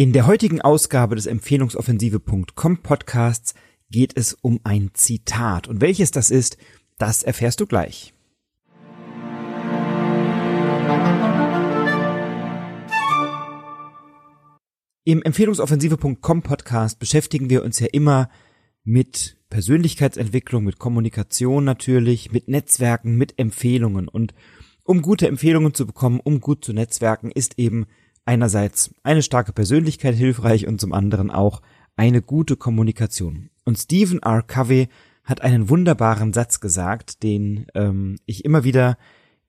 In der heutigen Ausgabe des Empfehlungsoffensive.com Podcasts geht es um ein Zitat. Und welches das ist, das erfährst du gleich. Im Empfehlungsoffensive.com Podcast beschäftigen wir uns ja immer mit Persönlichkeitsentwicklung, mit Kommunikation natürlich, mit Netzwerken, mit Empfehlungen. Und um gute Empfehlungen zu bekommen, um gut zu netzwerken, ist eben einerseits eine starke Persönlichkeit hilfreich und zum anderen auch eine gute Kommunikation. Und Stephen R. Covey hat einen wunderbaren Satz gesagt, den ähm, ich immer wieder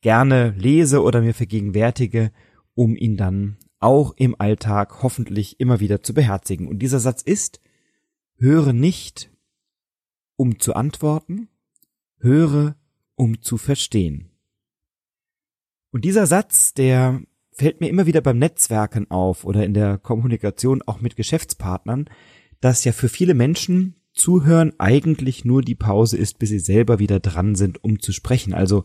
gerne lese oder mir vergegenwärtige, um ihn dann auch im Alltag hoffentlich immer wieder zu beherzigen. Und dieser Satz ist, höre nicht, um zu antworten, höre, um zu verstehen. Und dieser Satz, der fällt mir immer wieder beim Netzwerken auf oder in der Kommunikation auch mit Geschäftspartnern, dass ja für viele Menschen Zuhören eigentlich nur die Pause ist, bis sie selber wieder dran sind, um zu sprechen. Also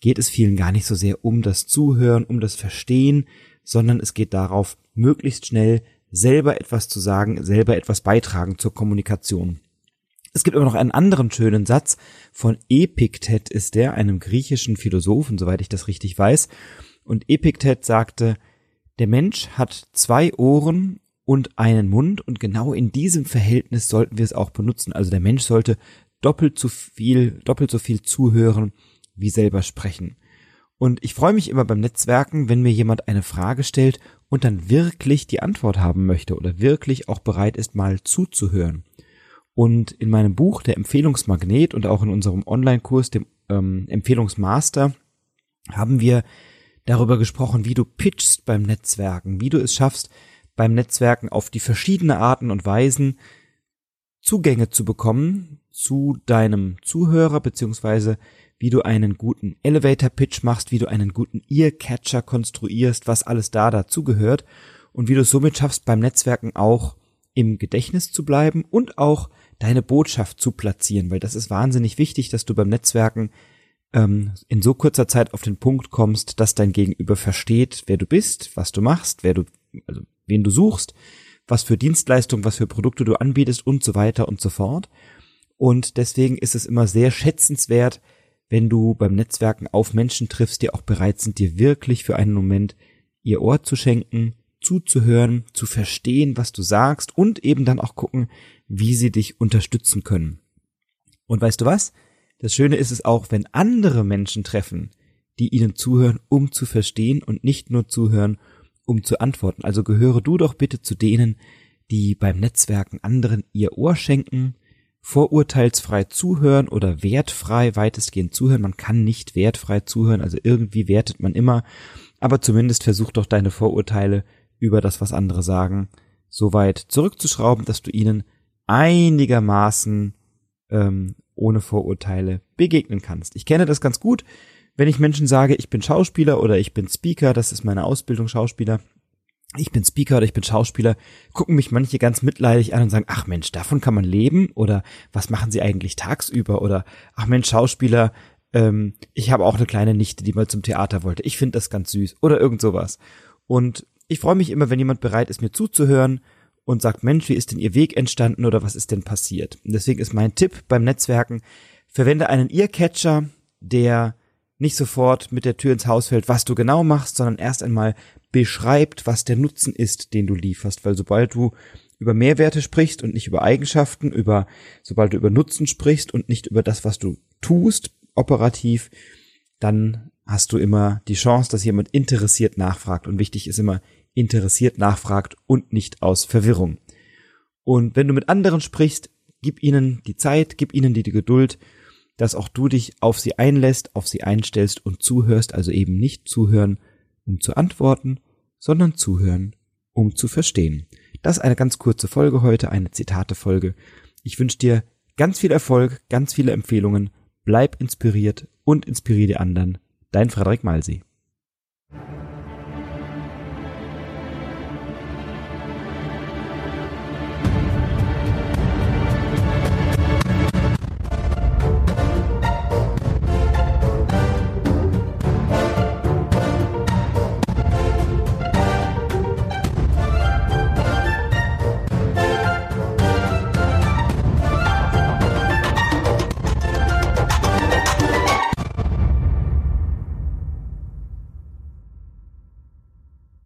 geht es vielen gar nicht so sehr um das Zuhören, um das Verstehen, sondern es geht darauf, möglichst schnell selber etwas zu sagen, selber etwas beitragen zur Kommunikation. Es gibt aber noch einen anderen schönen Satz von Epiktet ist der, einem griechischen Philosophen, soweit ich das richtig weiß. Und Epiktet sagte, der Mensch hat zwei Ohren und einen Mund und genau in diesem Verhältnis sollten wir es auch benutzen. Also der Mensch sollte doppelt so viel, doppelt so viel zuhören wie selber sprechen. Und ich freue mich immer beim Netzwerken, wenn mir jemand eine Frage stellt und dann wirklich die Antwort haben möchte oder wirklich auch bereit ist, mal zuzuhören. Und in meinem Buch, der Empfehlungsmagnet und auch in unserem Online-Kurs, dem ähm, Empfehlungsmaster, haben wir darüber gesprochen, wie du pitchst beim Netzwerken, wie du es schaffst, beim Netzwerken auf die verschiedene Arten und Weisen Zugänge zu bekommen zu deinem Zuhörer, beziehungsweise wie du einen guten Elevator Pitch machst, wie du einen guten Earcatcher konstruierst, was alles da dazugehört und wie du es somit schaffst, beim Netzwerken auch im Gedächtnis zu bleiben und auch deine Botschaft zu platzieren, weil das ist wahnsinnig wichtig, dass du beim Netzwerken ähm, in so kurzer Zeit auf den Punkt kommst, dass dein Gegenüber versteht, wer du bist, was du machst, wer du, also wen du suchst, was für Dienstleistungen, was für Produkte du anbietest und so weiter und so fort. Und deswegen ist es immer sehr schätzenswert, wenn du beim Netzwerken auf Menschen triffst, die auch bereit sind, dir wirklich für einen Moment ihr Ohr zu schenken, zuzuhören, zu verstehen, was du sagst und eben dann auch gucken, wie sie dich unterstützen können. Und weißt du was? Das Schöne ist es auch, wenn andere Menschen treffen, die ihnen zuhören, um zu verstehen und nicht nur zuhören, um zu antworten. Also gehöre du doch bitte zu denen, die beim Netzwerken anderen ihr Ohr schenken, vorurteilsfrei zuhören oder wertfrei weitestgehend zuhören. Man kann nicht wertfrei zuhören, also irgendwie wertet man immer, aber zumindest versuch doch deine Vorurteile über das, was andere sagen, so weit zurückzuschrauben, dass du ihnen einigermaßen ähm, ohne Vorurteile begegnen kannst. Ich kenne das ganz gut, wenn ich Menschen sage, ich bin Schauspieler oder ich bin Speaker, das ist meine Ausbildung Schauspieler, ich bin Speaker oder ich bin Schauspieler, gucken mich manche ganz mitleidig an und sagen, ach Mensch, davon kann man leben? Oder was machen sie eigentlich tagsüber? Oder ach Mensch, Schauspieler, ähm, ich habe auch eine kleine Nichte, die mal zum Theater wollte, ich finde das ganz süß. Oder irgend sowas. Und ich freue mich immer, wenn jemand bereit ist, mir zuzuhören und sagt, Mensch, wie ist denn Ihr Weg entstanden oder was ist denn passiert? Und deswegen ist mein Tipp beim Netzwerken, verwende einen Earcatcher, der nicht sofort mit der Tür ins Haus fällt, was du genau machst, sondern erst einmal beschreibt, was der Nutzen ist, den du lieferst, weil sobald du über Mehrwerte sprichst und nicht über Eigenschaften, über, sobald du über Nutzen sprichst und nicht über das, was du tust, operativ, dann hast du immer die Chance, dass jemand interessiert nachfragt. Und wichtig ist immer, interessiert nachfragt und nicht aus Verwirrung. Und wenn du mit anderen sprichst, gib ihnen die Zeit, gib ihnen die, Geduld, dass auch du dich auf sie einlässt, auf sie einstellst und zuhörst, also eben nicht zuhören, um zu antworten, sondern zuhören, um zu verstehen. Das ist eine ganz kurze Folge heute, eine Zitate-Folge. Ich wünsche dir ganz viel Erfolg, ganz viele Empfehlungen, bleib inspiriert und inspiriere die anderen. Dein Frederik Malsi.